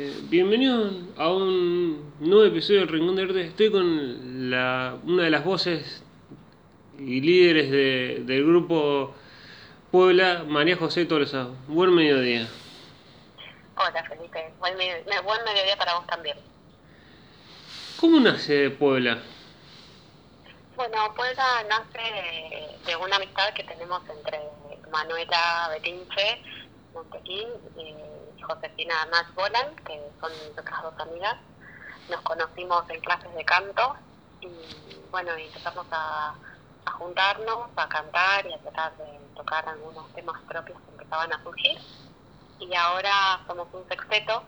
Eh, bienvenido a un nuevo episodio del Rincón de Arte. Estoy con la, una de las voces y líderes de- del grupo Puebla, María José Tolosa. Buen mediodía. Hola Felipe, buen, me- me- buen mediodía para vos también. ¿Cómo nace Puebla? Bueno, Puebla nace de, de una amistad que tenemos entre Manuela Betinche Montequín y Josefina Nash Bolan, que son mis otras dos amigas. Nos conocimos en clases de canto y bueno, empezamos a, juntarnos, a cantar y a tratar de tocar algunos temas propios que empezaban a surgir. Y ahora somos un sexteto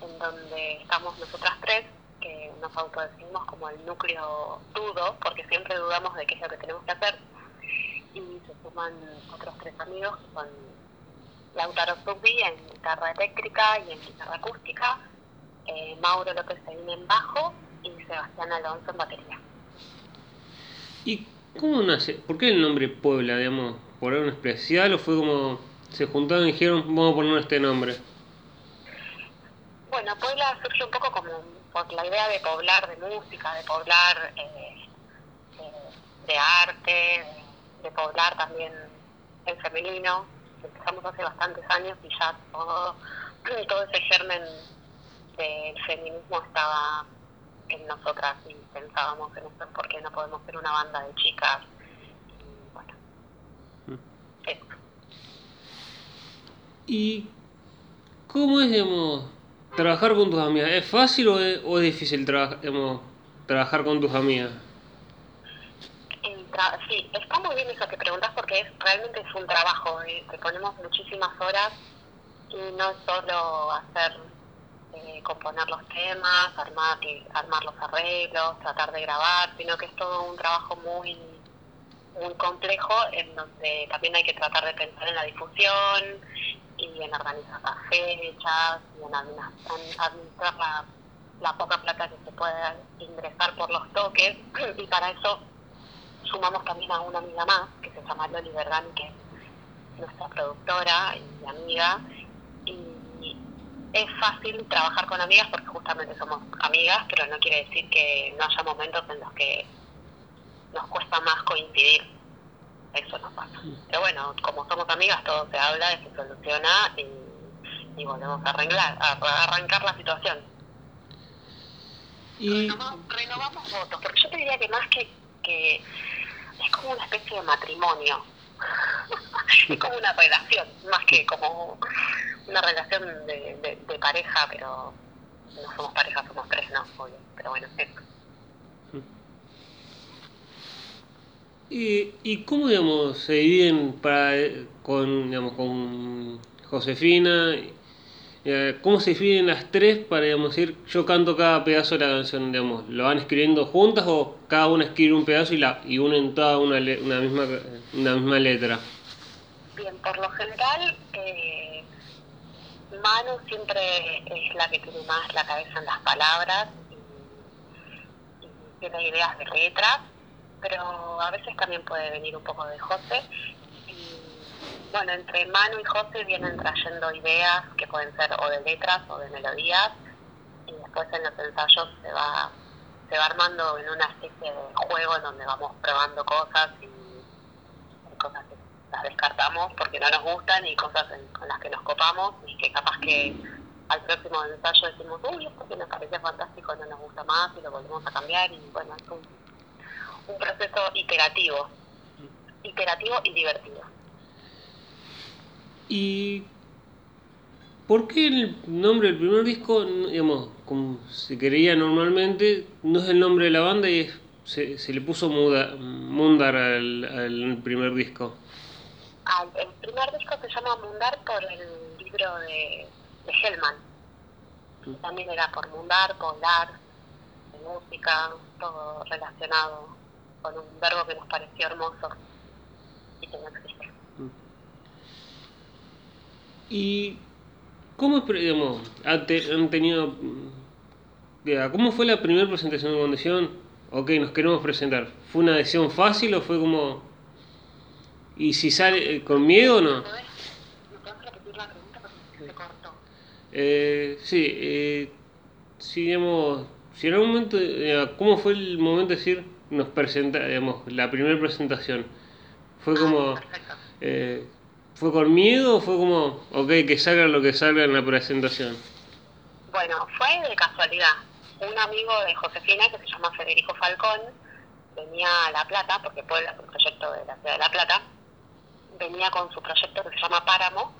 en donde estamos nosotras tres, que nos autodefinimos como el núcleo dudo, porque siempre dudamos de qué es lo que tenemos que hacer. Y se suman otros tres amigos, que son Lautaro Zubbi en guitarra eléctrica y en guitarra acústica, eh, Mauro López Seguín en bajo y Sebastián Alonso en batería. ¿Y cómo nace? ¿Por qué el nombre Puebla, digamos? ¿Por algo especial o fue como se juntaron y dijeron vamos a poner este nombre? Bueno, Puebla surge un poco como por la idea de poblar de música, de poblar eh, de, de arte, de, de poblar también en femenino. Empezamos hace bastantes años y ya todo, todo ese germen del feminismo estaba en nosotras y pensábamos en esto, ¿por qué no podemos ser una banda de chicas? Y bueno, eso. ¿Y cómo es, digamos, trabajar con tus amigas? ¿Es fácil o es, o es difícil digamos, trabajar con tus amigas? Sí, está muy bien eso que preguntas porque es realmente es un trabajo, eh, te ponemos muchísimas horas y no es solo hacer, eh, componer los temas, armar, y- armar los arreglos, tratar de grabar, sino que es todo un trabajo muy muy complejo en donde también hay que tratar de pensar en la difusión y en organizar las fechas y en admi- en administrar la, la poca plata que se puede ingresar por los toques. Y para eso sumamos también a una amiga más que se llama Loli Bergani que es nuestra productora y amiga. Y es fácil trabajar con amigas porque justamente somos amigas pero no quiere decir que no haya momentos en los que nos cuesta más coincidir. Eso nos pasa. Pero bueno como somos amigas todo se habla se soluciona y, y volvemos a arreglar a, a arrancar la situación. Y Renova- renovamos votos, porque yo te diría que más que, que es como una especie de matrimonio. es como una relación, más que como una relación de, de, de pareja, pero no somos pareja, somos tres, ¿no? Obvio, pero bueno, eso. ¿Y, y cómo, digamos, se dividen para, con, digamos, con Josefina? Eh, ¿Cómo se dividen las tres para, digamos, decir, yo canto cada pedazo de la canción, digamos, ¿lo van escribiendo juntas o cada una escribe un pedazo y, la, y unen toda una, una, misma, una misma letra? Bien, por lo general, eh, Manu siempre es la que tiene más la cabeza en las palabras y, y tiene ideas de letras, pero a veces también puede venir un poco de José. Bueno, entre Manu y José vienen trayendo ideas que pueden ser o de letras o de melodías, y después en los ensayos se va, se va armando en una especie de juego donde vamos probando cosas y cosas que las descartamos porque no nos gustan y cosas con las que nos copamos y que capaz que al próximo ensayo decimos, uy, esto que nos parece fantástico no nos gusta más y lo volvemos a cambiar y bueno, es un proceso iterativo, iterativo y divertido. ¿Y por qué el nombre del primer disco, digamos, como se creía normalmente, no es el nombre de la banda y es- se, se le puso Muda, Mundar al, al primer disco? Al- el primer disco se llama Mundar por el libro de, de Hellman. que También era por mundar, poblar, de música, todo relacionado con un verbo que nos pareció hermoso y que no existe. ¿Y cómo, digamos, han, te- han tenido... mm, ¿Cómo fue la primera presentación de condición? Ok, nos queremos presentar. ¿Fue una decisión fácil o fue como... ¿Y si sale eh, con miedo o no? ¿Me podés- me podés repetir la pregunta porque se cortó? Eh, sí, eh, sí, digamos, si en algún momento, eh, ¿cómo fue el momento de decir, nos presenta, digamos, la primera presentación? Fue Ah, como, perfecto. eh, ¿fue con miedo o fue como, ok, que salga lo que salga en la presentación? Bueno, fue de casualidad. Un amigo de Josefina, que se llama Federico Falcón, venía a La Plata, porque Puebla es un proyecto de la ciudad de La Plata, venía con su proyecto que se llama Páramo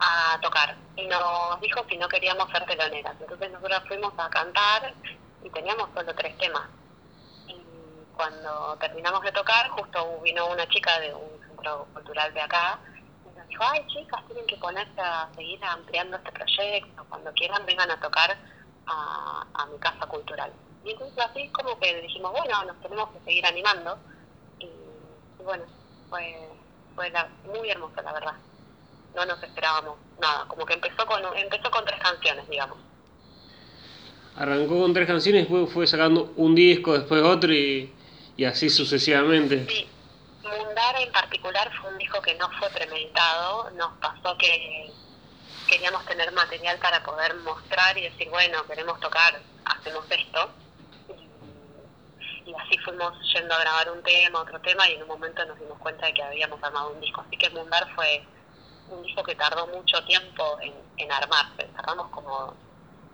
a tocar. Y nos dijo si no queríamos ser teloneras. Entonces nosotros fuimos a cantar y teníamos solo tres temas. Y cuando terminamos de tocar, justo vino una chica de un centro cultural de acá dijo, ay chicas, tienen que ponerse a seguir ampliando este proyecto, cuando quieran vengan a tocar a, a mi casa cultural. Y entonces así como que dijimos, bueno, nos tenemos que seguir animando. Y, y bueno, fue, fue la- muy hermoso la verdad. No nos esperábamos nada, como que empezó con, empezó con tres canciones, digamos. Arrancó con tres canciones, después fue sacando un disco, después otro y, y así sucesivamente. Sí, En particular fue un disco que no fue premeditado, nos pasó que queríamos tener material para poder mostrar y decir, bueno, queremos tocar, hacemos esto. Y, y así fuimos yendo a grabar un tema, otro tema, y en un momento nos dimos cuenta de que habíamos armado un disco. Así que Mundar fue un disco que tardó mucho tiempo en, en armarse, tardamos como,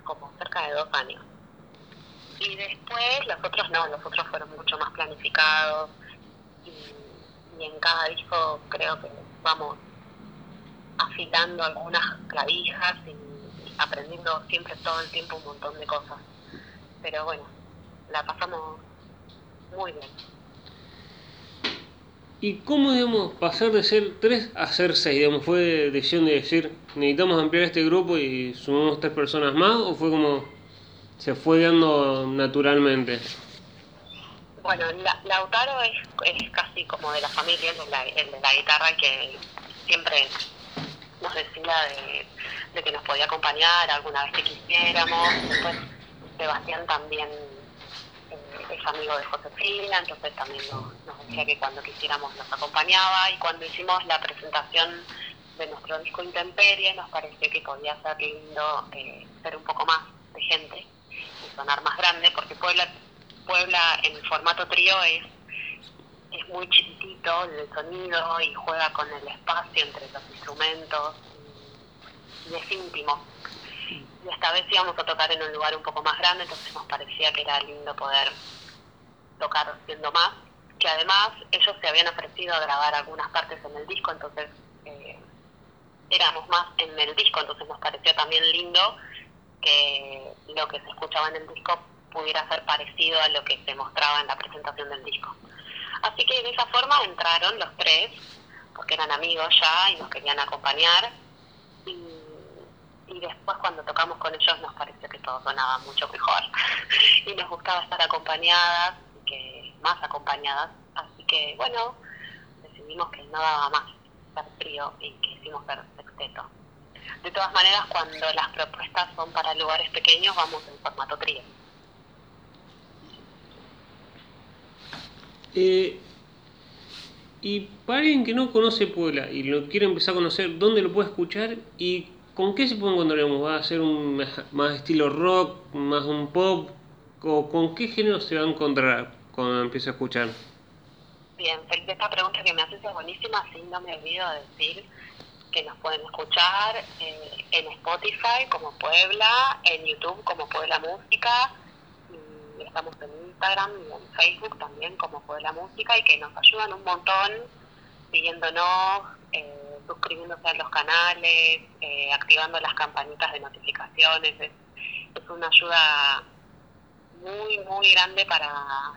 como cerca de dos años. Y después los otros no, los otros fueron mucho más planificados y, y en cada disco creo que vamos afilando algunas clavijas y, aprendiendo siempre todo el tiempo un montón de cosas. Pero bueno, la pasamos muy bien. ¿Y cómo, digamos, pasar de ser tres a ser seis? Digamos, ¿Fue decisión de decir, necesitamos ampliar este grupo y sumamos tres personas más? ¿O fue como, se fue dando naturalmente? Bueno, la- Lautaro es, es casi como de la familia, el de la, guitarra que siempre nos decía de, que nos podía acompañar alguna vez que quisiéramos. Después Sebastián también eh, es amigo de Josefina, entonces también nos, nos decía que cuando quisiéramos nos acompañaba y cuando hicimos la presentación de nuestro disco Intemperie nos pareció que podía ser lindo eh, ser un poco más de gente y sonar más grande porque Puebla, Puebla en formato trío es, es muy chiquitito el sonido y juega con el espacio entre los instrumentos y, y es íntimo. Y esta vez íbamos a tocar en un lugar un poco más grande, entonces nos parecía que era lindo poder tocar siendo más. Que además ellos se habían ofrecido a grabar algunas partes en el disco, entonces eh, éramos más en el disco, entonces nos pareció también lindo que lo que se escuchaba en el disco pudiera ser parecido a lo que se mostraba en la presentación del disco. Así que de esa forma entraron los tres, porque eran amigos ya y nos querían acompañar. Y, después cuando tocamos con ellos nos pareció que todo sonaba mucho mejor. y nos gustaba estar acompañadas, y que más acompañadas. Así que bueno, decidimos que no daba más ser frío y quisimos ser sexteto. De todas maneras, cuando las propuestas son para lugares pequeños, vamos en formato trío. Eh, y para alguien que no conoce Puebla y lo quiere empezar a conocer, ¿dónde lo puede escuchar y con qué se puede encontrar? ¿Va a ser un más- estilo rock, más un pop? ¿O con qué género se va a encontrar cuando empiece a escuchar? Bien, Felipe, esta pregunta que me haces es buenísima, sí, no me olvido de decir que nos pueden escuchar eh, en Spotify como Puebla, en YouTube como Puebla Música, estamos en Instagram y en Facebook también como Puebla Música y que nos ayudan un montón siguiéndonos, eh, suscribiéndose a los canales, eh, activando las campanitas de notificaciones. Es, es una ayuda muy, muy grande para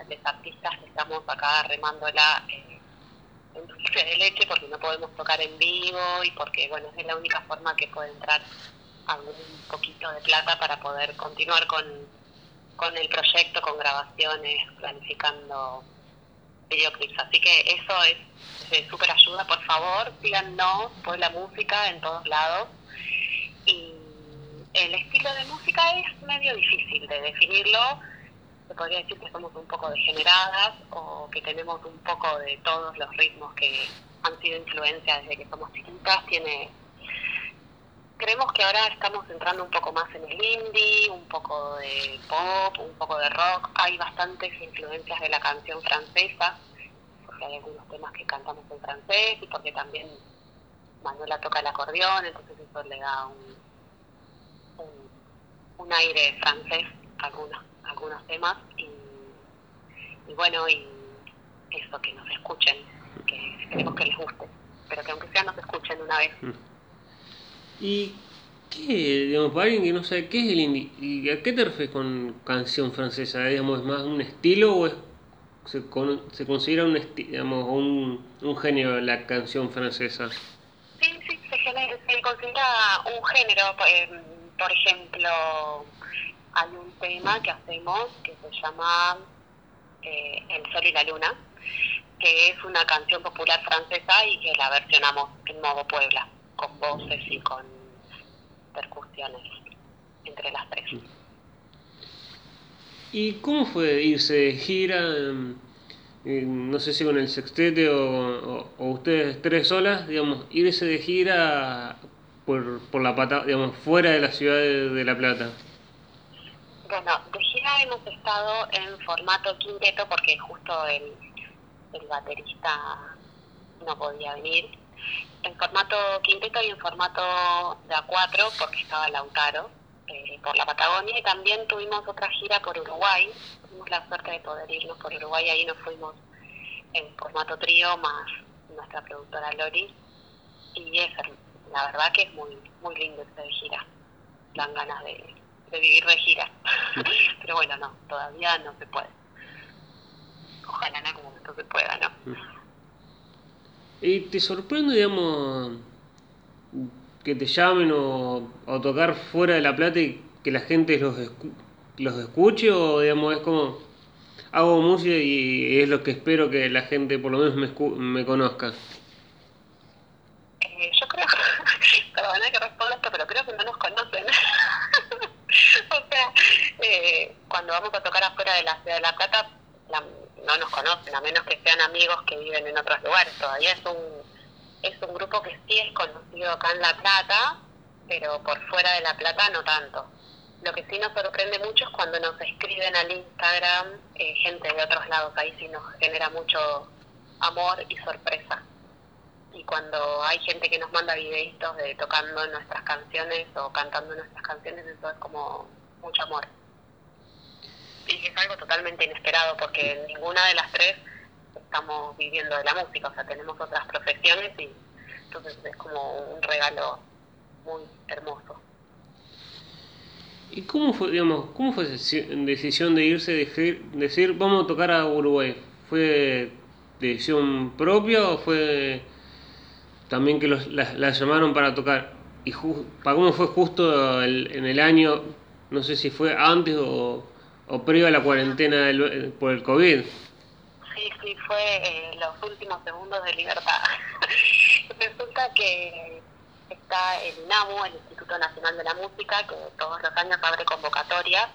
los artistas que estamos acá remándola eh, en dulce de leche porque no podemos tocar en vivo y porque, bueno, es la única forma que puede entrar algún poquito de plata para poder continuar con, con el proyecto, con grabaciones, planificando videoclips. Así que eso es de súper ayuda, por favor, síganos, pues la música en todos lados. Y el estilo de música es medio difícil de definirlo. Se podría decir que somos un poco degeneradas o que tenemos un poco de todos los ritmos que han sido influencia desde que somos chiquitas. Tiene creemos que ahora estamos entrando un poco más en el indie, un poco de pop, un poco de rock. Hay bastantes influencias de la canción francesa, porque hay algunos temas que cantamos en francés y porque también Manuela toca el acordeón, entonces eso le da un, un, aire francés a algunos, algunos temas. Y, y bueno, y eso, que nos escuchen, que queremos que les guste, pero que aunque sea nos escuchen una vez. ¿Y qué, digamos, para alguien que no sabe qué es el indie? ¿Y a qué te refieres con canción francesa? Digamos, ¿Es más un estilo o es, se, se considera un, digamos, un, un género la canción francesa? Sí, sí, se, se considera un género. Em, por ejemplo, hay un tema que hacemos que se llama eh, El Sol y la Luna, que es una canción popular francesa y que la versionamos en modo Puebla con voces y con percusiones entre las tres. ¿Y cómo fue irse de gira? no sé si con el sextete o, ustedes tres solas, digamos, irse de gira por, por la pata, digamos, fuera de la ciudad de, La Plata. Bueno, de gira hemos estado en formato quinteto porque justo el, el baterista no podía venir en formato quinteto y en formato de A4 porque estaba Lautaro eh, por la Patagonia y también tuvimos otra gira por Uruguay. Tuvimos la suerte de poder irnos por Uruguay, ahí nos fuimos en formato trío más nuestra productora Lori y es la verdad que es muy muy lindo de gira. Dan ganas de, vivir de gira. Pero bueno, no, todavía no se puede. Ojalá en algún momento se pueda, ¿no? ¿Y te sorprende, digamos, que te llamen o, o tocar fuera de La Plata y que la gente los, los escuche? ¿O, digamos, es como, hago música y es lo que espero que la gente por lo menos me, me conozca? Eh, yo creo, perdona que responda esto, pero creo que no nos conocen. o sea, eh, cuando vamos a tocar afuera de la de La Plata, la, no nos conocen, a menos que sean amigos que viven en otros lugares. Todavía es un, es un grupo que sí es conocido acá en La Plata, pero por fuera de La Plata no tanto. Lo que sí nos sorprende mucho es cuando nos escriben al Instagram eh, gente de otros lados, ahí sí nos genera mucho amor y sorpresa. Y cuando hay gente que nos manda videitos de tocando nuestras canciones o cantando nuestras canciones, eso es como mucho amor y es algo totalmente inesperado porque ninguna de las tres estamos viviendo de la música, o sea, tenemos otras profesiones y entonces es como un regalo muy hermoso. ¿Y cómo fue, digamos, cómo fue esa decisión de irse, de decir, vamos a tocar a Uruguay? ¿Fue decisión propia o fue también que los, la, llamaron para tocar? ¿Y para cómo fue justo en el año, no sé si fue antes o, o previo a la cuarentena por el COVID. Sí, sí, fue eh, los últimos segundos de libertad. Resulta que está el INAMU, el Instituto Nacional de la Música, que todos los años abre convocatorias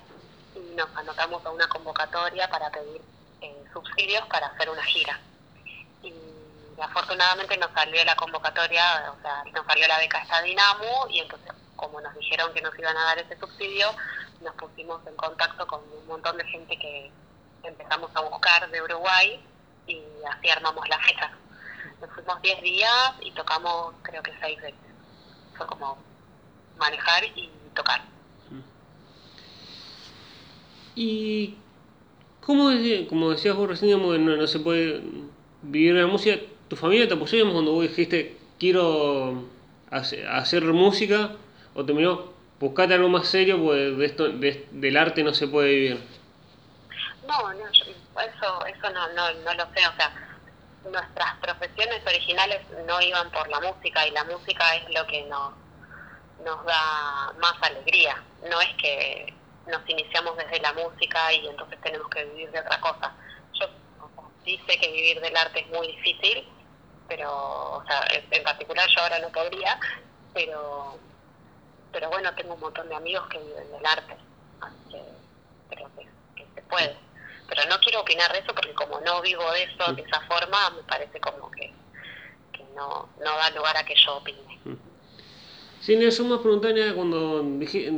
y nos anotamos a una convocatoria para pedir eh, subsidios para hacer una gira. Y afortunadamente nos salió la convocatoria, o sea, nos salió la beca esta Dinamo y entonces como nos dijeron que nos iban a dar ese subsidio, nos pusimos en contacto con un montón de gente que empezamos a buscar de Uruguay y así armamos la fecha. Nos fuimos 10 días y tocamos creo que 6 veces. Fue como manejar y tocar. Y como, como decías vos recién, no, no, se puede vivir la música. ¿Tu familia te apoyó cuando vos dijiste quiero hacer música? ¿O terminó buscate algo más serio, pues de esto, del arte no se puede vivir. No, no eso, eso no, no, no lo sé, o sea, nuestras profesiones originales no iban por la música y la música es lo que nos, nos da más alegría, no es que nos iniciamos desde la música y entonces tenemos que vivir de otra cosa. Yo sí sé que vivir del arte es muy difícil, pero, o sea, en particular yo ahora no podría, pero pero bueno, tengo un montón de amigos que viven del arte, así que creo que, se puede. Pero no quiero opinar de eso porque como no vivo de eso de esa forma, me parece como que, no, no da lugar a que yo opine. Sí, no, yo más preguntaba cuando dije,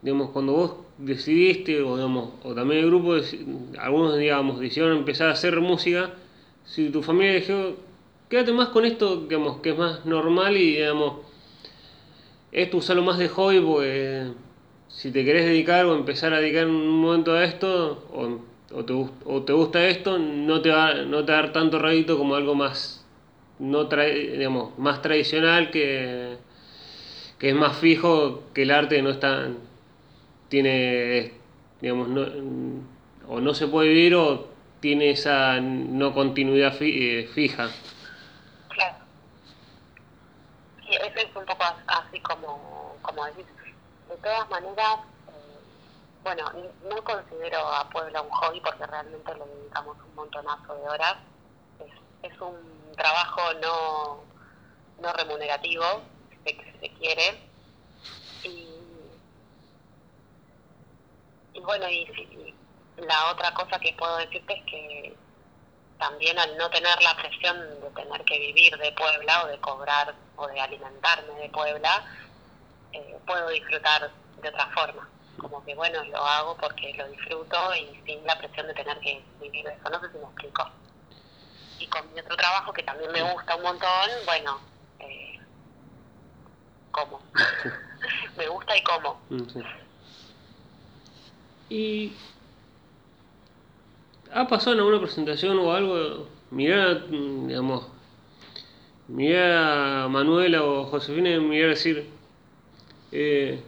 digamos, cuando vos decidiste, o, digamos, o también el grupo, algunos, digamos, decidieron empezar a hacer música, si tu familia dijo, quédate más con esto, digamos, que es más normal y, digamos, esto usarlo más de hobby, porque si te querés dedicar o empezar a dedicar un momento a esto, o, o, te, o te gusta esto, no te, va, no te va a dar tanto rédito como algo más, no digamos, más tradicional que, que es más fijo, que el arte no está, tiene, digamos, no, o no se puede vivir o tiene esa no continuidad fi, eh, fija. Claro. Sí, eso es un poco así como, como decís. De todas maneras, eh, bueno, no considero a Puebla un hobby porque realmente le dedicamos un montonazo de horas. Es, es un trabajo no, no remunerativo, si se quiere. Y, y bueno, y, y la otra cosa que puedo decirte es que también al no tener la presión de tener que vivir de Puebla o de cobrar o de alimentarme de Puebla, eh, puedo disfrutar de otra forma. Como que bueno, lo hago porque lo disfruto y sin la presión de tener que vivir eso. No sé si me explico. Y con mi otro trabajo que también me gusta un montón, bueno, eh, como. me gusta y como. Mm, sí. Y ¿Ha pasado en alguna presentación o algo? Mirar, digamos, mirar a Manuela o Josefina y mirar decir, eh,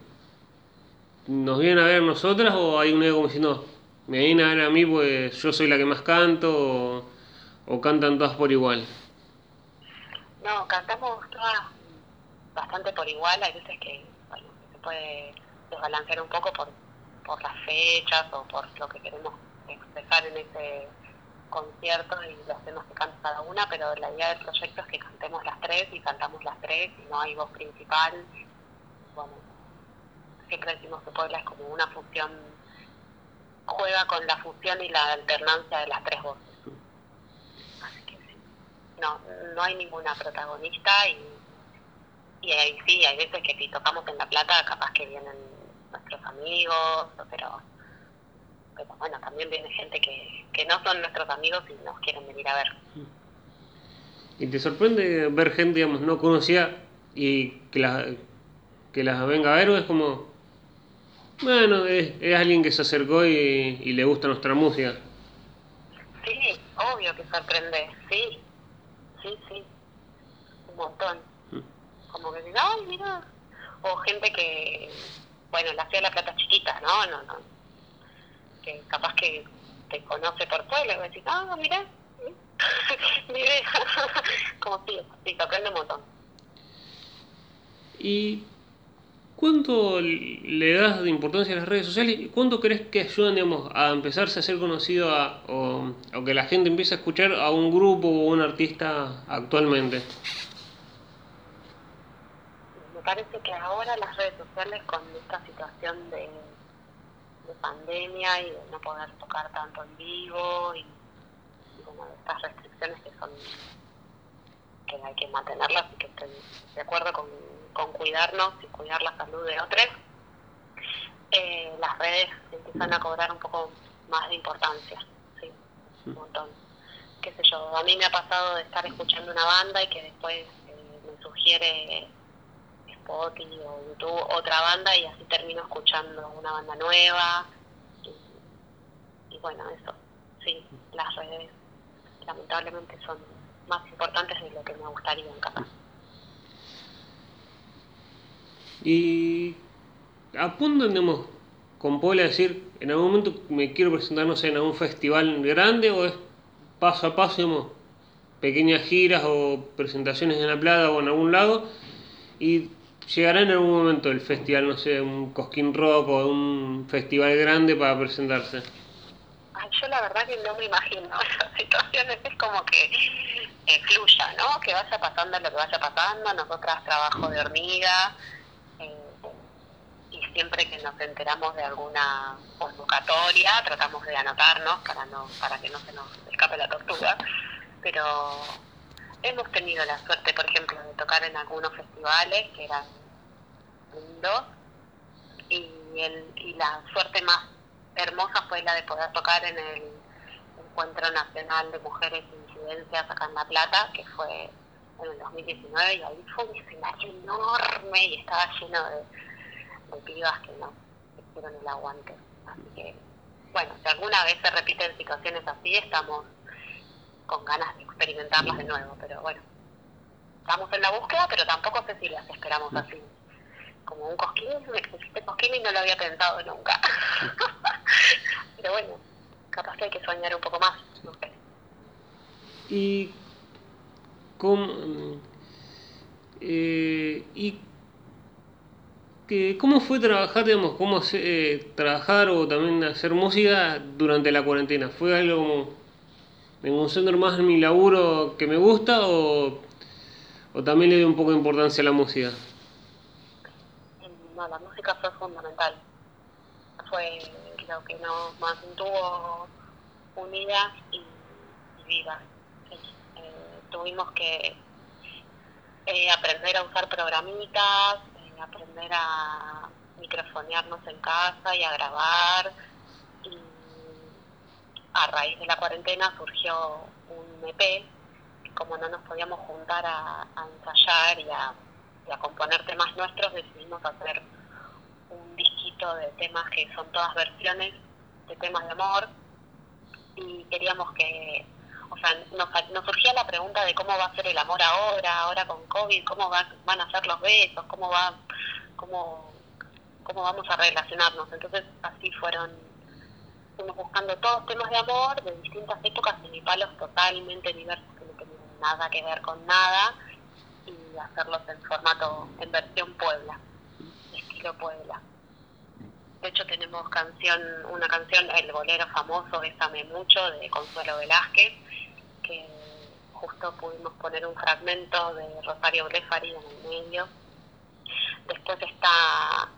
¿nos vienen a ver nosotras o hay una como diciendo, me vienen a ver a mí pues yo soy la que más canto o, o cantan todas por igual? No, cantamos todas bastante por igual, hay veces que se puede desbalancear un poco por, por las fechas o por lo que queremos expresar en ese concierto y los temas que canta cada una, pero la idea del proyecto es que cantemos las tres y cantamos las tres y no hay voz principal. Siempre decimos que Puebla es como una fusión, juega con la fusión y la alternancia de las tres voces. No, no hay ninguna protagonista y, y ahí sí, hay veces que si tocamos en La Plata capaz que vienen nuestros amigos, pero pero bueno, también viene gente que, que no son nuestros amigos y nos quieren venir a ver. ¿Y te sorprende ver gente, digamos, no conocida y que las que las venga a ver o es como, bueno, es, es alguien que se acercó y, y, le gusta nuestra música? Sí, obvio que sorprende, sí, sí, sí, un montón. Como que ay, mira, o gente que, bueno, la hacía la plata chiquita, ¿no? No, no, que capaz que te conoce por fuera y va a decir, ah, mira, mi idea. Como si, sí, sorprende un montón. ¿Y cuánto le das de importancia a las redes sociales y cuánto crees que ayudan digamos, a empezarse a ser conocido a, o, o, que la gente empiece a escuchar a un grupo o un artista actualmente? Me parece que ahora las redes sociales con esta situación de de pandemia y de no poder tocar tanto en vivo y, y como estas restricciones que son que hay que mantenerlas y que estoy de acuerdo con, con cuidarnos y cuidar la salud de otros, eh, las redes empiezan a cobrar un poco más de importancia, sí, un montón. Qué sé yo, a mí me ha pasado de estar escuchando una banda y que después eh, me sugiere Spotify o YouTube otra banda y así termino escuchando una banda nueva. Y, bueno, eso, sí, las redes lamentablemente son más importantes de lo que me gustaría capaz. Y apuntan, digamos, con Paula a decir, en algún momento me quiero presentar, no sé, en algún festival grande o es paso a paso, digamos, pequeñas giras o presentaciones en La Plata o en algún lado y llegará en algún momento el festival, no sé, un Cosquín Rock o un festival grande para presentarse? Yo la verdad que no me imagino esas situaciones, es como que eh, fluya, ¿no? Que vaya pasando lo que vaya pasando, nosotras trabajo de hormiga eh, y siempre que nos enteramos de alguna convocatoria tratamos de anotarnos para no para que no se nos escape la tortuga, pero hemos tenido la suerte, por ejemplo, de tocar en algunos festivales que eran lindos y, el, y la suerte más hermosa fue la de poder tocar en el Encuentro Nacional de Mujeres Incidencias acá en La Plata, que fue en el 2019 y ahí fue un escenario enorme y estaba lleno de, de pibas que no hicieron el aguante. Así que, bueno, si alguna vez se repiten situaciones así, estamos con ganas de experimentarlas de nuevo, pero bueno, estamos en la búsqueda, pero tampoco sé si las esperamos así. Como un cosquín, existe cosquín y no lo había pensado nunca. pero bueno, capaz que hay que soñar un poco más, no. Y cómo, eh, y que, cómo fue trabajar, digamos, cómo eh, trabajar o también hacer música durante la cuarentena. ¿Fue algo me concentro más en mi laburo que me gusta o, o también le doy un poco de importancia a la música? No, la música fue fundamental. Fue lo que nos mantuvo unidas y, vivas. Eh, tuvimos que eh, aprender a usar programitas, eh, aprender a microfonearnos en casa y a grabar a raíz de la cuarentena surgió un EP, como no nos podíamos juntar a, ensayar y a, componer temas nuestros, decidimos hacer un disquito de temas que son todas versiones de temas de amor y queríamos que, o sea, nos, surgía la pregunta de cómo va a ser el amor ahora, ahora con COVID, cómo van a ser los besos, cómo va, cómo, cómo vamos a relacionarnos. Entonces así fueron buscando todos temas de amor de distintas épocas y palos totalmente diversos que no tenían nada que ver con nada y hacerlos en formato, en versión Puebla, estilo Puebla. De hecho tenemos canción, una canción, el bolero famoso Bésame Mucho de Consuelo Velázquez, que justo pudimos poner un fragmento de Rosario Blefari en el medio. Después está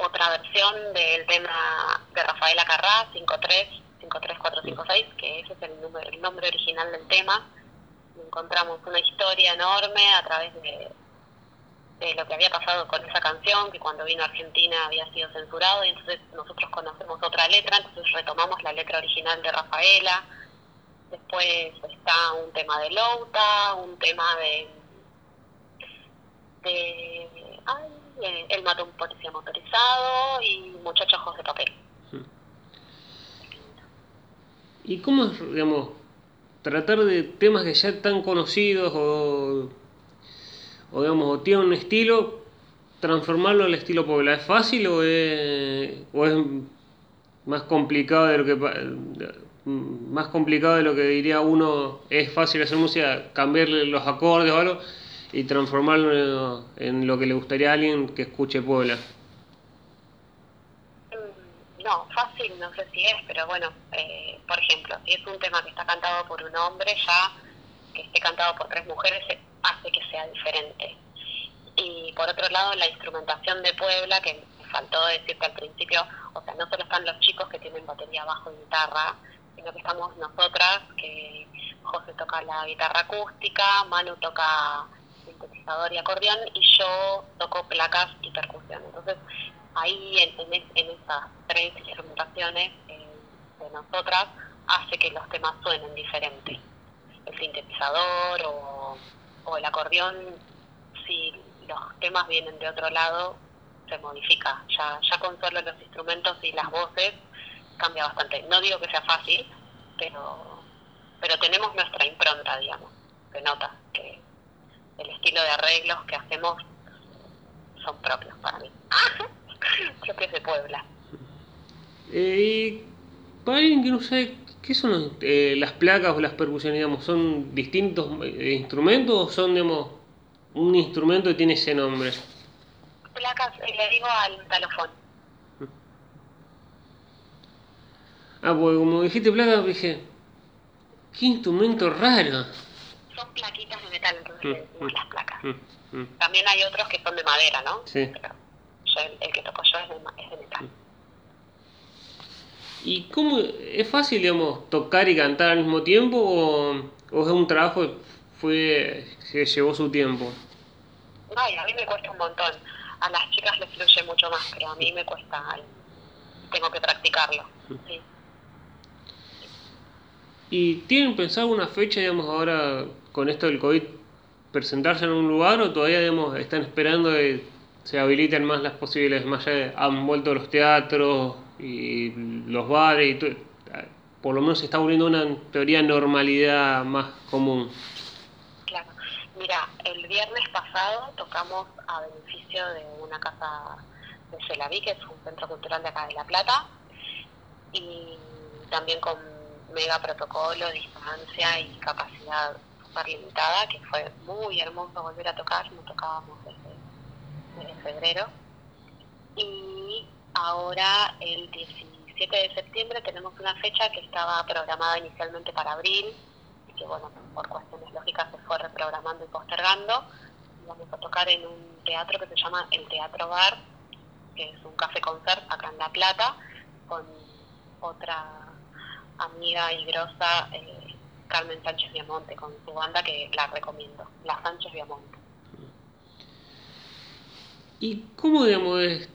otra versión del tema de Rafaela Carrá, 53, 53456, que ese es el, el nombre original del tema. Encontramos una historia enorme a través de, de lo que había pasado con esa canción, que cuando vino a Argentina había sido censurado, y entonces nosotros conocemos otra letra, entonces retomamos la letra original de Rafaela. Después está un tema de Louta, un tema de. de. Ay, él mató a un policía motorizado y muchachos ojos de papel. ¿Y cómo es, digamos, tratar de temas que ya están conocidos o, o digamos, o tienen un estilo, transformarlo al estilo Puebla? ¿Es fácil o es, o es más complicado de lo que más complicado de lo que diría uno es fácil hacer música, cambiarle los acordes o algo? Y transformarlo en lo que le gustaría a alguien que escuche Puebla? Mm, no, fácil no sé si es, pero bueno, eh, por ejemplo, si es un tema que está cantado por un hombre, ya que esté cantado por tres mujeres hace que sea diferente. Y por otro lado, la instrumentación de Puebla, que me faltó decirte al principio, o sea, no solo están los chicos que tienen batería bajo y guitarra, sino que estamos nosotras, que José toca la guitarra acústica, Manu toca sintetizador y acordeón y yo toco placas y percusión. Entonces ahí en, en, esas tres instrumentaciones eh, de nosotras hace que los temas suenen diferentes. El sintetizador o, el acordeón, si los temas vienen de otro lado, se modifica. Ya, ya con solo los instrumentos y las voces cambia bastante. No digo que sea fácil, pero, pero tenemos nuestra impronta, digamos. Se nota que, el estilo de arreglos que hacemos son propios para mí. propios de Puebla. Eh, para alguien que no sabe, ¿qué son eh, las placas o las percusiones? Digamos, ¿Son distintos eh, instrumentos o son digamos, un instrumento que tiene ese nombre? Placas, le digo al talofón. Ah, pues como dijiste placas, dije, qué instrumento raro son plaquitas de metal, entonces mm, las placas. Mm, mm. También hay otros que son de madera, ¿no? Sí. Pero el, que toco yo es de, es de metal. ¿Y cómo es fácil, digamos, tocar y cantar al mismo tiempo o, o es un trabajo fue se llevó su tiempo. No, y a mí me cuesta un montón. A las chicas les fluye mucho más, pero a mí me cuesta. Tengo que practicarlo. Sí. ¿Y tienen pensado una fecha, digamos, ahora con esto del COVID, presentarse en un lugar o todavía, digamos, están esperando que se habiliten más las posibilidades? Más han vuelto los teatros y los bares y. Por lo menos se está volviendo una teoría normalidad más común. Claro. Mira, el viernes pasado tocamos a beneficio de una casa de Celaví, que es un centro cultural de acá de La Plata, y también con mega protocolo, distancia y capacidad súper limitada, que fue muy hermoso volver a tocar, no tocábamos desde, febrero. Y ahora el 17 de septiembre tenemos una fecha que estaba programada inicialmente para abril, y que bueno, por cuestiones lógicas se fue reprogramando y postergando. Vamos a tocar en un teatro que se llama el Teatro Bar, que es un café concert acá en La Plata, con otra amiga y grosa eh, Carmen Sánchez Viamonte con su banda que la recomiendo, La Sánchez Viamonte. ¿Y cómo, digamos, es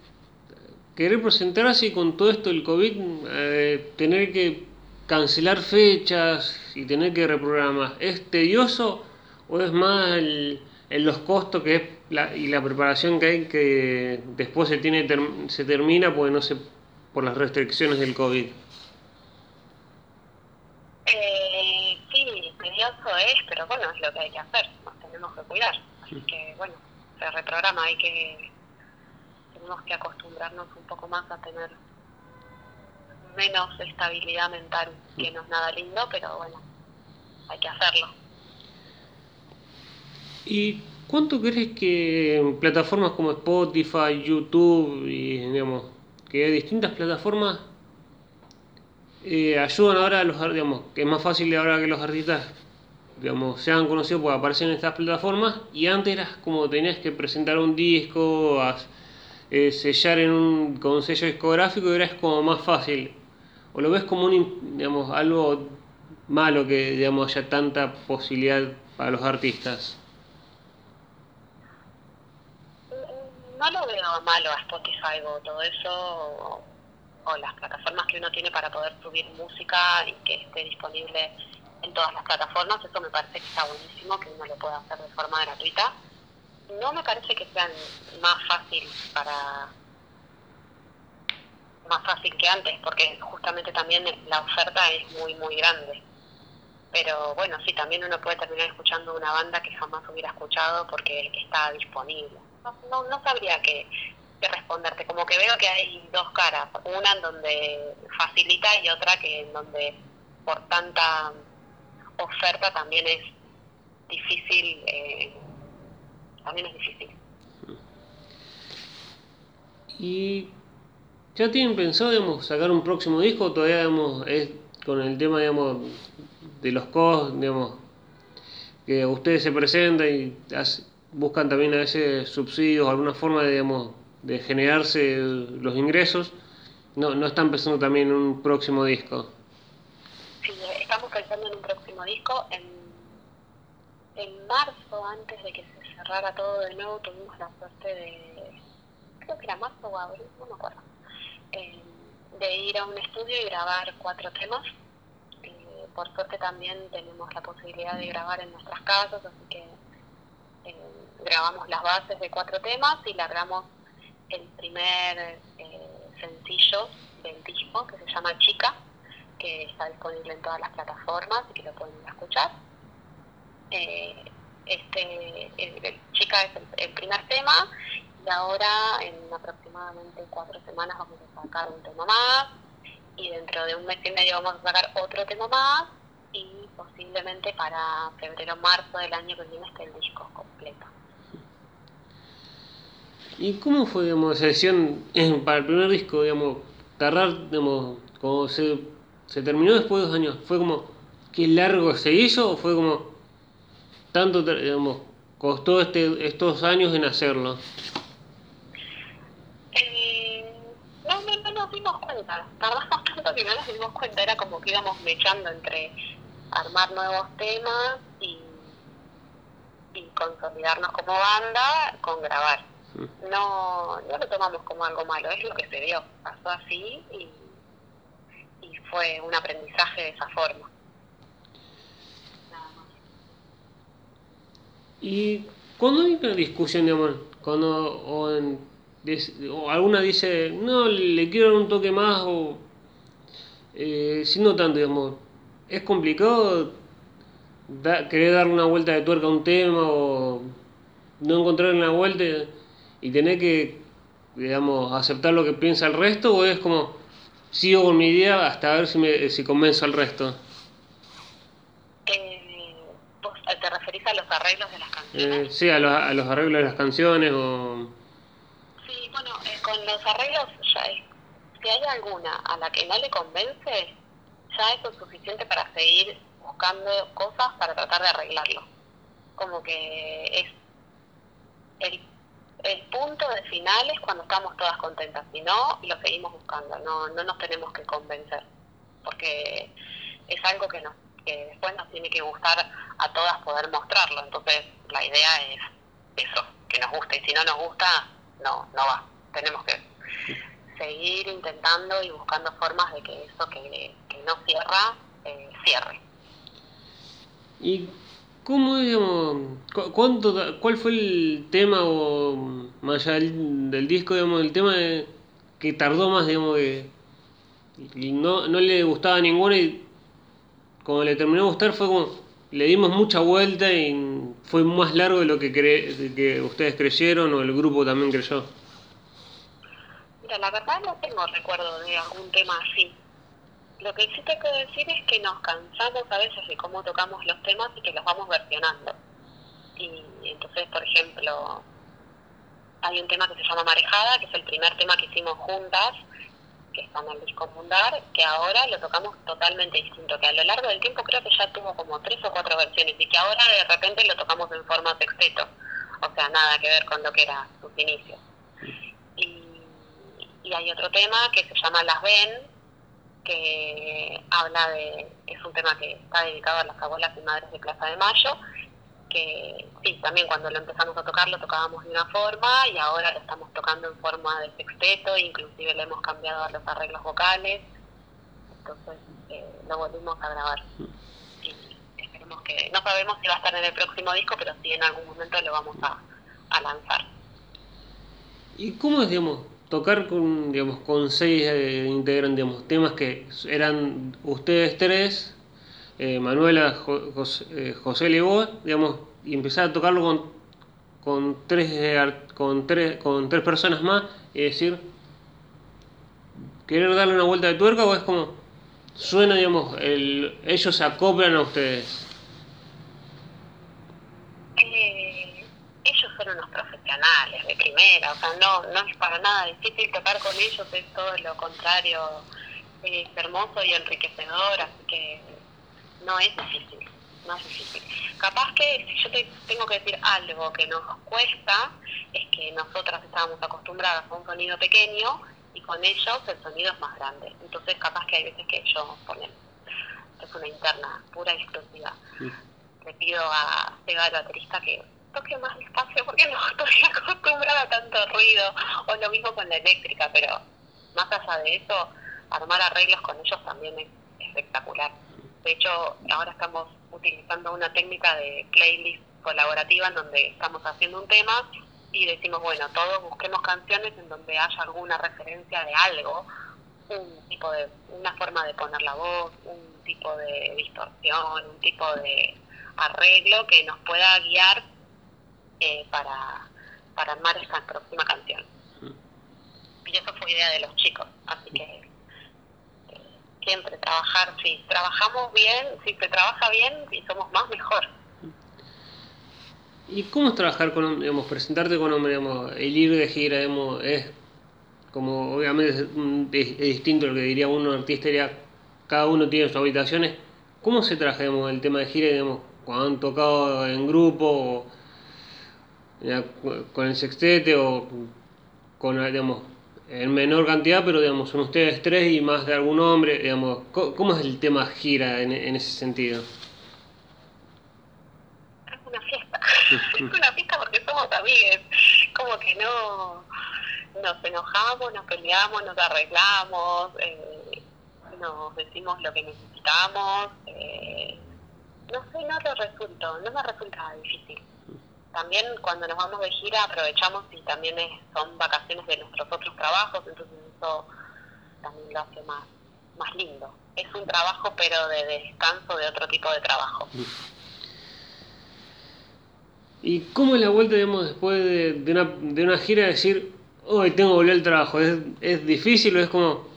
querer presentarse con todo esto del COVID, eh, tener que cancelar fechas y tener que reprogramar? ¿Es tedioso o es más el, los costos que es la, y la preparación que hay que después se, tiene, se termina no por las restricciones del COVID? Eh, sí, tedioso es, pero bueno, es lo que hay que hacer, nos tenemos que cuidar. Así que bueno, se reprograma, hay que, tenemos que acostumbrarnos un poco más a tener menos estabilidad mental, que no es nada lindo, pero bueno, hay que hacerlo. ¿Y cuánto crees que plataformas como Spotify, YouTube y digamos que hay distintas plataformas eh, ayudan ahora a los digamos, que es más fácil ahora que los artistas digamos, sean conocidos porque aparecen en estas plataformas y antes eras como tenías que presentar un disco, eh, sellar en un, con un sello discográfico y era como más fácil. ¿O lo ves como un, digamos, algo malo que digamos, haya tanta posibilidad para los artistas? No lo veo malo a Spotify o todo eso o las plataformas que uno tiene para poder subir música y que esté disponible en todas las plataformas, eso me parece que está buenísimo, que uno lo pueda hacer de forma gratuita. No me parece que sean más fácil para más fácil que antes, porque justamente también la oferta es muy, muy grande. Pero bueno, sí, también uno puede terminar escuchando una banda que jamás hubiera escuchado porque está disponible. No, no, no sabría que responderte. Como que veo que hay dos caras, una en donde facilita y otra que en donde por tanta oferta también es difícil, eh, también es difícil. ¿Y ya tienen pensado, digamos, sacar un próximo disco? Todavía, digamos, es con el tema, digamos, de los costos, digamos, que ustedes se presentan y buscan también a veces subsidios, alguna forma de, digamos, de generarse los ingresos, no, no están pensando también en un próximo disco. Próximo disco. En, en marzo, antes de que se cerrara todo de nuevo, tuvimos la suerte de, creo que era marzo o abril, no me acuerdo, eh, de ir a un estudio y grabar cuatro temas. Eh, por suerte también tenemos la posibilidad de grabar en nuestras casas, así que eh, grabamos las bases de cuatro temas y largamos el primer sencillo del disco que se llama Chica, está disponible en todas las plataformas y que lo pueden escuchar. Eh, este, el, Chica es el, primer tema y ahora en aproximadamente cuatro semanas vamos a sacar un tema más y dentro de un mes y medio vamos a sacar otro tema más y posiblemente para febrero o marzo del año que viene esté el disco completo. ¿Y cómo fue, digamos, esa decisión para el primer disco, digamos, tardar, digamos, como se, se terminó después de dos años? ¿Fue como qué largo se hizo o fue como tanto, digamos, costó este, estos años en hacerlo? Eh, no, no, no nos dimos cuenta, tardamos tanto que no nos dimos cuenta, era como que íbamos mechando entre armar nuevos temas y y consolidarnos como banda con grabar. Mm. No, no lo tomamos como algo malo, es lo que se dio, pasó así y, y fue un aprendizaje de esa forma. Nada más. Y cuando hay una discusión, digamos, cuando o, alguna dice, no, le quiero dar un toque más, o eh, si no tanto, digamos, es complicado da- querer darle una vuelta de tuerca a un tema o no encontrar una vuelta y tener que, digamos, aceptar lo que piensa el resto, o es como, sigo con mi idea hasta ver si, me, si convenzo al resto. Eh, ¿Vos te referís a los arreglos de las Eh, canciones? sí, a los, a los arreglos de las canciones o... Sí, bueno, eh, con los arreglos, ya es, si hay alguna a la que no le convence, ya eso es suficiente para seguir buscando cosas para tratar de arreglarlo. Como que es el, el punto de final es cuando estamos todas contentas, si no, lo seguimos buscando, no, no nos tenemos que convencer, porque es algo que, nos, que después nos tiene que gustar a todas poder mostrarlo, entonces la idea es eso, que nos guste, y si no nos gusta, no, no va, tenemos que seguir intentando y buscando formas de que eso que, no cierra, eh, cierre. ¿Y cómo, digamos, cu- cuánto, cuál fue el tema o más allá del, disco, digamos, el tema que tardó más, digamos, que no, no le gustaba ninguno y cuando le terminó de gustar fue como, le dimos mucha vuelta y fue más largo de lo que, cre- de que ustedes creyeron o el grupo también creyó? Mira, la verdad no tengo recuerdo de algún tema así. Lo que sí te puedo decir es que nos cansamos a veces de cómo tocamos los temas y que los vamos versionando. Y entonces, por ejemplo, hay un tema que se llama Marejada, que es el primer tema que hicimos juntas, que está en el disco Mundar, que ahora lo tocamos totalmente distinto, que a lo largo del tiempo creo que ya tuvo como tres o cuatro versiones y que ahora de repente lo tocamos en forma sexteto. O sea, nada que ver con lo que era sus inicios. Y hay otro tema que se llama Las Ven, que habla de, es un tema que está dedicado a las abuelas y madres de Plaza de Mayo, que sí, también cuando lo empezamos a tocar lo tocábamos de una forma y ahora lo estamos tocando en forma de sexteto, inclusive le hemos cambiado a los arreglos vocales, entonces eh, lo volvimos a grabar. Y esperemos que, no sabemos si va a estar en el próximo disco, pero sí en algún momento lo vamos a, a lanzar. ¿Y cómo digamos, tocar con, digamos, con seis eh, integrantes, digamos, temas que eran ustedes tres, eh, Manuela, eh, José y vos, digamos, y empezar a tocarlo con, con, tres, eh, con, tres, con tres personas más y decir, querer darle una vuelta de tuerca o es como, suena, digamos, el, ellos se acoplan a ustedes? Eh, ellos son profesionales de primera, o sea, no, no es para nada difícil tocar con ellos, es todo lo contrario, es hermoso y enriquecedor, así que no es difícil, no es difícil. Capaz que si yo te tengo que decir algo que nos cuesta, es que nosotras estábamos acostumbradas a un sonido pequeño y con ellos el sonido es más grande, entonces capaz que hay veces que ellos ponen, es una interna pura y exclusiva. Le pido a Seba, el baterista, que toque más despacio porque no estoy acostumbrada a tanto ruido. O lo mismo con la eléctrica, pero más allá de eso, armar arreglos con ellos también es espectacular. De hecho, ahora estamos utilizando una técnica de playlist colaborativa en donde estamos haciendo un tema y decimos, bueno, todos busquemos canciones en donde haya alguna referencia de algo, un tipo de, una forma de poner la voz, un tipo de distorsión, un tipo de arreglo que nos pueda guiar eh, para, para armar esta próxima canción. Y eso fue idea de los chicos, así que eh, siempre trabajar, si trabajamos bien, si se trabaja bien y somos más, mejor. ¿Y cómo es trabajar con, digamos, presentarte con digamos, el ir de gira, digamos, es como, obviamente es, es- es distinto a lo que diría uno artista, diría, cada uno tiene sus habitaciones. ¿Cómo se trabaja, digamos, el tema de gira, digamos, cuando han tocado en grupo, o, con el sextete, o con, digamos, en menor cantidad, pero, digamos, son ustedes tres y más de algún hombre, digamos, ¿cómo es el tema gira en, ese sentido? Es una fiesta. una fiesta porque somos amigues. Como que no nos enojamos, nos peleamos, nos arreglamos, eh, nos decimos lo que necesitamos. Eh, no sé, no lo resulto, no me resulta difícil. También cuando nos vamos de gira aprovechamos y también son vacaciones de nuestros otros trabajos, entonces eso también lo hace más, más lindo. Es un trabajo pero de descanso de otro tipo de trabajo. ¿Y cómo es la vuelta, digamos, después de, de, una, de una gira, decir, hoy tengo que volver al trabajo? ¿Es, es difícil o es como,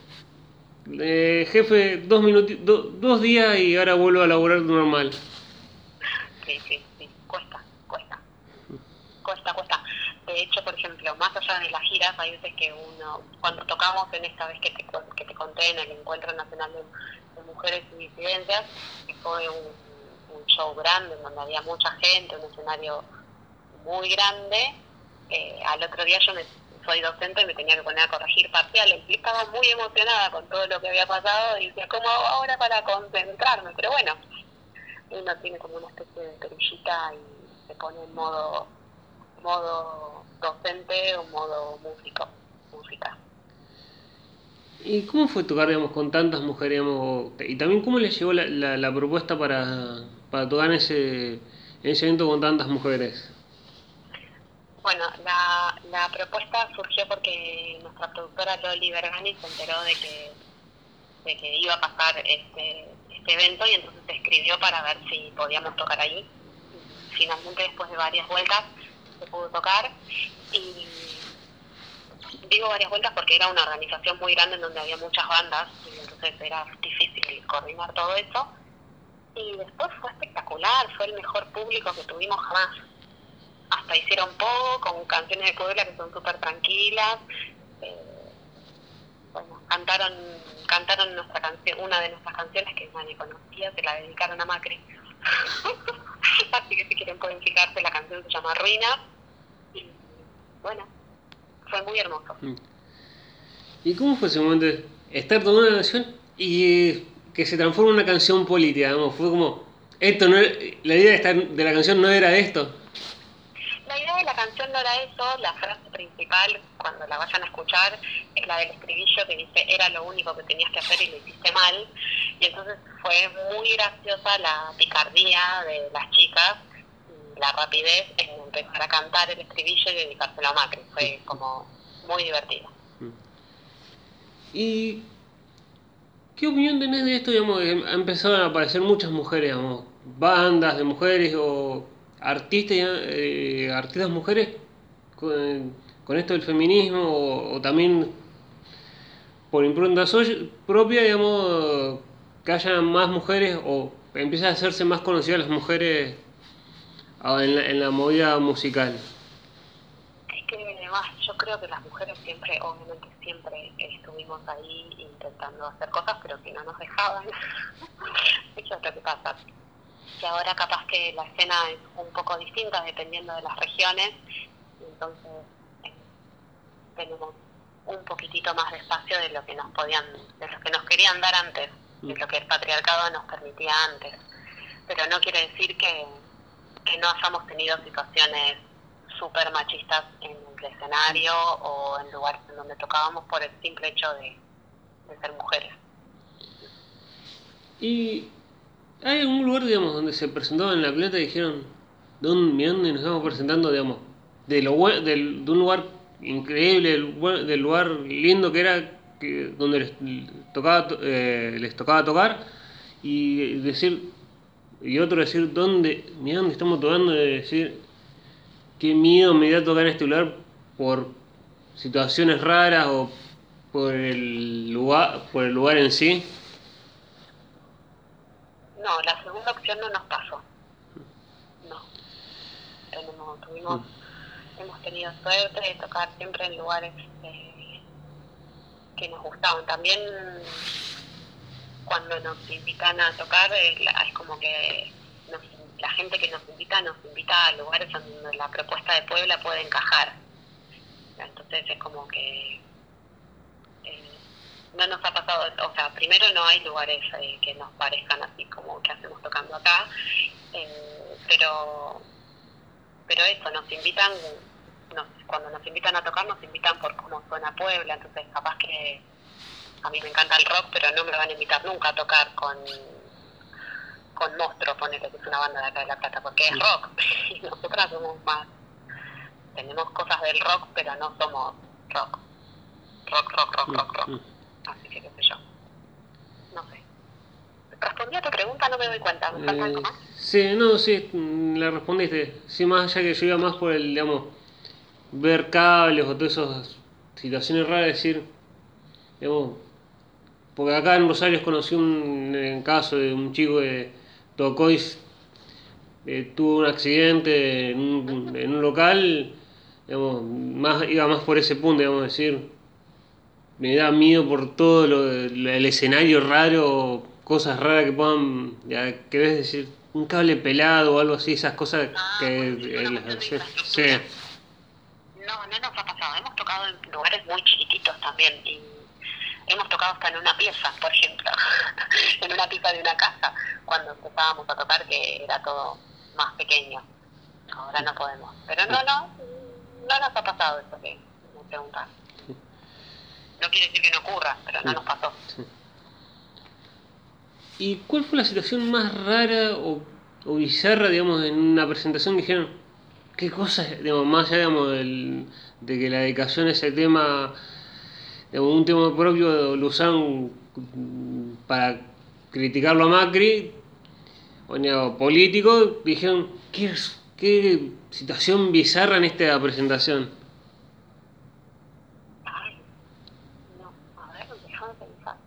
eh, jefe, dos, minutos dos días y ahora vuelvo a laburar normal? Sí, sí, sí, cuesta, cuesta. Cuesta, cuesta. De hecho, por ejemplo, más allá de las giras, hay veces que uno, cuando tocamos en esta vez que te, que te conté en el Encuentro Nacional de, Mujeres y Disidencias, que fue un, un show grande donde había mucha gente, un escenario muy grande, eh, al otro día yo me, soy docente y me tenía que poner a corregir parciales y estaba muy emocionada con todo lo que había pasado y decía, ¿cómo ahora para concentrarme? Pero bueno, uno tiene como una especie de perillita y se pone en modo, modo docente o modo músico, música. ¿Y cómo fue tocar, digamos, con tantas mujeres, y también cómo les llegó la, la, la propuesta para, para tocar ese, en ese evento con tantas mujeres? Bueno, la, la propuesta surgió porque nuestra productora Loli Bergani se enteró de que, de que iba a pasar este, este evento y entonces escribió para ver si podíamos tocar ahí. Finalmente, después de varias vueltas, se pudo tocar. Y digo varias vueltas porque era una organización muy grande en donde había muchas bandas y entonces era difícil coordinar todo eso. Y después fue espectacular, fue el mejor público que tuvimos jamás hasta hicieron poco, con canciones de Puebla que son súper tranquilas. Eh, bueno, cantaron cantaron nuestra canción, una de nuestras canciones que nadie conocía, se la dedicaron a Macri. Así que si quieren pueden fijarse, la canción se llama Ruina. Y bueno, fue muy hermoso. Mm. ¿Y cómo fue ese momento de estar tomando una canción y que se transforma en una canción política? Fue como, esto no la idea de, estar, de la canción no era esto la idea de la canción no era eso, la frase principal, cuando la vayan a escuchar, es la del estribillo que dice, era lo único que tenías que hacer y lo hiciste mal. Y entonces fue muy graciosa la picardía de las chicas, la rapidez en empezar a cantar el estribillo y dedicárselo a Macri. Fue como muy divertido. ¿Y qué opinión tenés de esto? Digamos, ha empezado a aparecer muchas mujeres, digamos, bandas de mujeres o artistas, eh, artistas mujeres con, esto del feminismo o, también por impronta propia, digamos, que haya más mujeres o empiezan a hacerse más conocidas las mujeres ah, en la, en la movida musical? Es que además yo creo que las mujeres siempre, obviamente siempre estuvimos ahí intentando hacer cosas, pero que no nos dejaban. Eso es lo que pasa que ahora capaz que la escena es un poco distinta dependiendo de las regiones, entonces tenemos un poquitito más de espacio de lo que nos podían, de lo que nos querían dar antes, de lo que el patriarcado nos permitía antes. Pero no quiere decir que, que no hayamos tenido situaciones súper machistas en el escenario o en lugares en donde tocábamos por el simple hecho de, de ser mujeres. Y hay algún lugar, digamos, donde se presentaban en la plata y dijeron, ¿dónde, dónde nos estamos presentando, digamos? De, lo, de, de un lugar increíble, del lugar lindo que era, que, donde les tocaba, eh, les tocaba tocar, y decir, y otro decir, ¿dónde, mira dónde estamos tocando? De decir, qué miedo me da tocar en este lugar por situaciones raras o por el lugar, por el lugar en sí. No, la segunda opción no nos pasó. No. Tenemos, tuvimos, mm. Tenido suerte de tocar siempre en lugares eh, que nos gustaban. También cuando nos invitan a tocar es, como que la gente que nos invita nos invita a lugares donde la propuesta de Puebla puede encajar. Entonces es como que no nos ha pasado, o sea, primero no hay lugares eh, que nos parezcan así como que hacemos tocando acá, eh, pero pero eso, nos invitan, nos, cuando nos invitan a tocar, nos invitan por cómo suena Puebla, entonces capaz que a mí me encanta el rock, pero no me van a invitar nunca a tocar con con Monstruo, ponele que es una banda de acá de La Plata, porque es rock, y nosotras somos más, tenemos cosas del rock, pero no somos rock, rock, rock, rock, rock, rock, Mm, así que qué sé yo, no sé. Respondí a tu pregunta, no me doy cuenta, ¿me falta algo Eh, más? sí, no, sí, mm, la respondiste. Sí, más allá que yo iba más por el, digamos, ver cables o todas esas situaciones raras, decir, digamos, porque acá en Rosario conocí un, caso de un chico que tocó y s- eh, tuvo un accidente en un, en un local, digamos, más, iba más por ese punto, digamos, decir, me da miedo por todo lo, el escenario raro, cosas raras que puedan, ya, que ves decir, un cable pelado o algo así, esas cosas Ah, que... bueno, sí. No, no nos ha pasado. Hemos tocado en lugares muy chiquititos también. Y hemos tocado hasta en una pieza, por ejemplo. en una pieza de una casa. Cuando empezábamos a tocar, que era todo más pequeño. Ahora no podemos. Pero no, no. No nos ha pasado eso que me preguntan. No quiere decir que no ocurra, pero no nos pasó. ¿Y cuál fue la situación más rara o, o bizarra, digamos, en una presentación que dijeron, qué cosas, digamos, más allá, de que la dedicación a ese tema, digamos, un tema propio lo usaron para criticarlo a Macri, o político, dijeron, qué, qué situación bizarra en esta presentación. Ay, no. A ver, déjame pensar.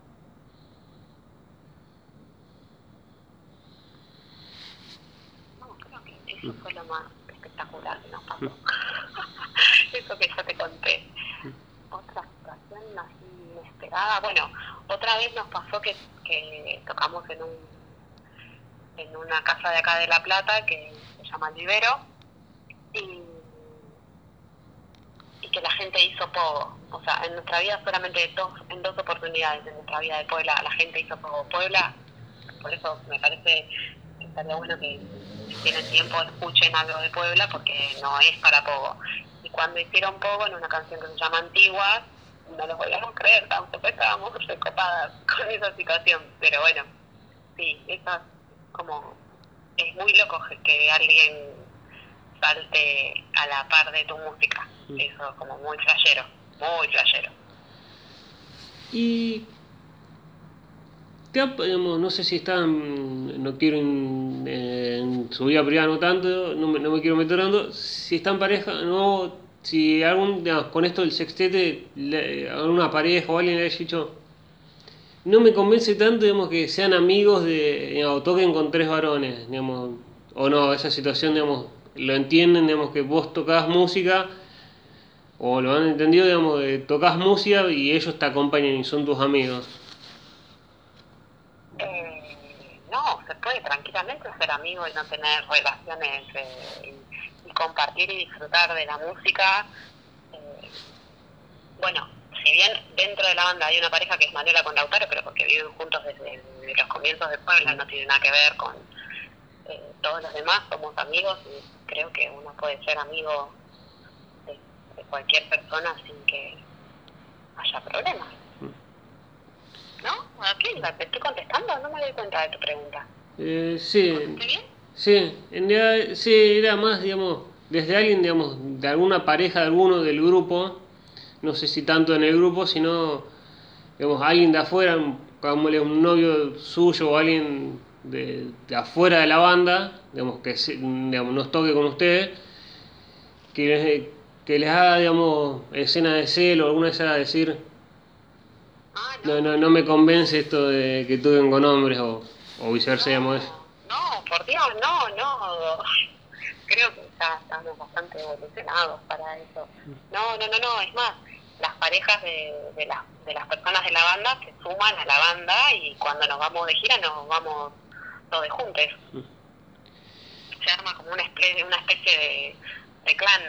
No, creo que eso fue lo más espectacular que nos pasó. eso que ya te conté. Otra situación así inesperada. Bueno, otra vez nos pasó que, tocamos en un en una casa de acá de La Plata que se llama El Vivero y, y que la gente hizo poco. O sea, en nuestra vida solamente dos, en dos oportunidades en nuestra vida de Puebla la gente hizo poco. Puebla, por eso me parece que estaría bueno que si tienen tiempo escuchen algo de Puebla porque no es para poco. Cuando hicieron poco en una canción que se llama Antigua, no lo podíamos creer, tampoco estábamos recopadas con esa situación. Pero bueno, sí, eso es como, es muy loco que alguien salte a la par de tu música. Mm. Eso como muy flashero, muy flashero. Y no sé si están, no quiero en, su vida privada no tanto, no me, no me quiero meter tanto, si están pareja, no, si algún, digamos, con esto del sextete, le- alguna pareja o alguien le haya dicho, no me convence tanto, digamos, que sean amigos de, digamos, toquen con tres varones, digamos, o no, esa situación, digamos, lo entienden, digamos, que vos tocás música, o lo han entendido, digamos, de tocas música y ellos te acompañan y son tus amigos. Eh, no, se puede tranquilamente ser amigo y no tener relaciones eh, y, compartir y disfrutar de la música. Eh, bueno, si bien dentro de la banda hay una pareja que es Manuela con Lautaro, pero porque viven juntos desde, los comienzos de Puebla, no tiene nada que ver con todos los demás, somos amigos y creo que uno puede ser amigo de cualquier persona sin que haya problemas. ¿No? ¿Qué? ¿Te estoy contestando? No me doy cuenta de tu pregunta. Eh, sí, ¿Estoy bien? sí, en realidad, sí, era más, digamos, desde alguien, digamos, de alguna pareja, de alguno del grupo, no sé si tanto en el grupo, sino, digamos, alguien de afuera, como un novio suyo o alguien de, de afuera de la banda, digamos, que se- digamos, nos toque con ustedes, que les, que les haga, digamos, escena de celo o alguna de esas, decir, Ah, no, no, no me convence esto de que toquen con hombres o, o viceversa, digamos, eso. No, por Dios, no, no. Creo que ya estamos bastante evolucionados para eso. No, no, no, no, es más, las parejas de, de, las, de las personas de la banda se suman a la banda y cuando nos vamos de gira nos vamos todos juntos. Se arma como una especie, una especie de, de clan,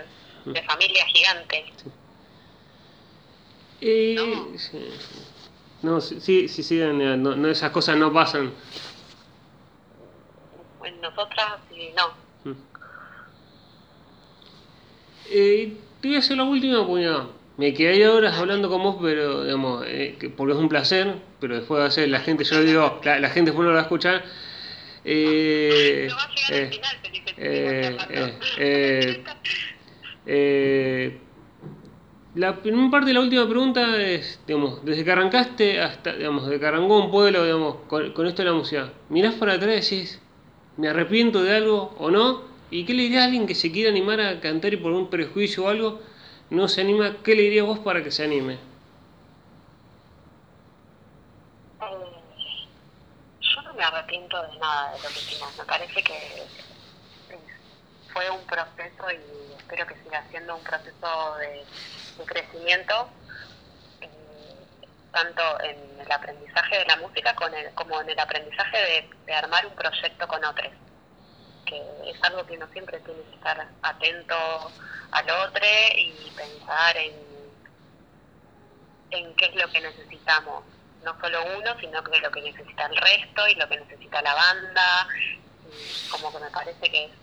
de familia gigante. Y, No. sí, no, sí, sí, sí, no, no, esas cosas no pasan. En nosotras, y no. Mm. Eh, te voy a hacer la última, pues ya, me quedé horas hablando con vos, pero digamos, eh, que- porque es un placer, pero después va a ser la gente, yo digo, la, la gente después no lo va a escuchar. Eh, No va a llegar eh, al final, Felipe. eh, seguimos eh, charlando. eh, eh, la parte de la última pregunta es, digamos, desde que arrancaste hasta, digamos, desde que arrancó un pueblo, digamos, con, con esto de la música, mirás para atrás y decís, ¿me arrepiento de algo o no? ¿Y qué le dirías a alguien que se quiera animar a cantar y por un prejuicio o algo no se anima? ¿Qué le dirías vos para que se anime? Eh, yo no me arrepiento de nada de lo que hicimos. Me parece que fue un proceso y espero que siga siendo un proceso de, de crecimiento, eh, tanto en el aprendizaje de la música con el- como en el aprendizaje de, de armar un proyecto con otros, que es algo que uno siempre tiene que estar atento al otro y pensar en en qué es lo que necesitamos, no solo uno, sino que lo que necesita el resto y lo que necesita la banda, y como que me parece que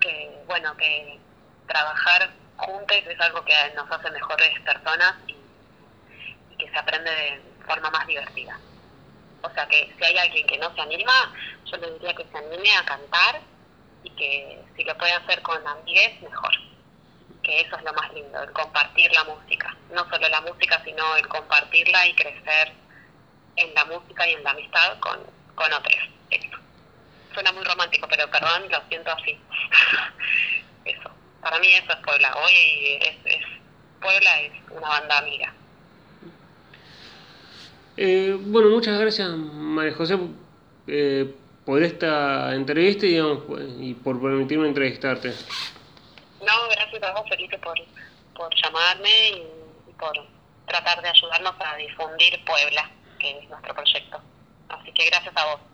que bueno que trabajar juntos es algo que nos hace mejores personas y, y que se aprende de forma más divertida. O sea que si hay alguien que no se anima, yo le diría que se anime a cantar y que si lo puede hacer con amigues, mejor que eso es lo más lindo, el compartir la música. No solo la música, sino el compartirla y crecer en la música y en la amistad con, con otros. Suena muy romántico, pero perdón, lo siento así. eso. Para mí eso es Puebla. Hoy es, es Puebla es una banda amiga. Eh, bueno, muchas gracias María José eh, por esta entrevista y, digamos, y por permitirme entrevistarte. No, gracias a vos, Felipe, por, por llamarme y, y por tratar de ayudarnos a difundir Puebla, que es nuestro proyecto. Así que gracias a vos.